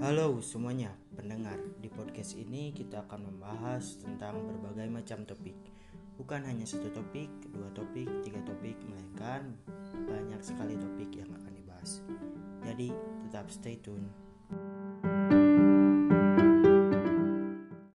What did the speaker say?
Halo semuanya, pendengar. Di podcast ini kita akan membahas tentang berbagai macam topik. Bukan hanya satu topik, dua topik, tiga topik, melainkan banyak sekali topik yang akan dibahas. Jadi, tetap stay tune.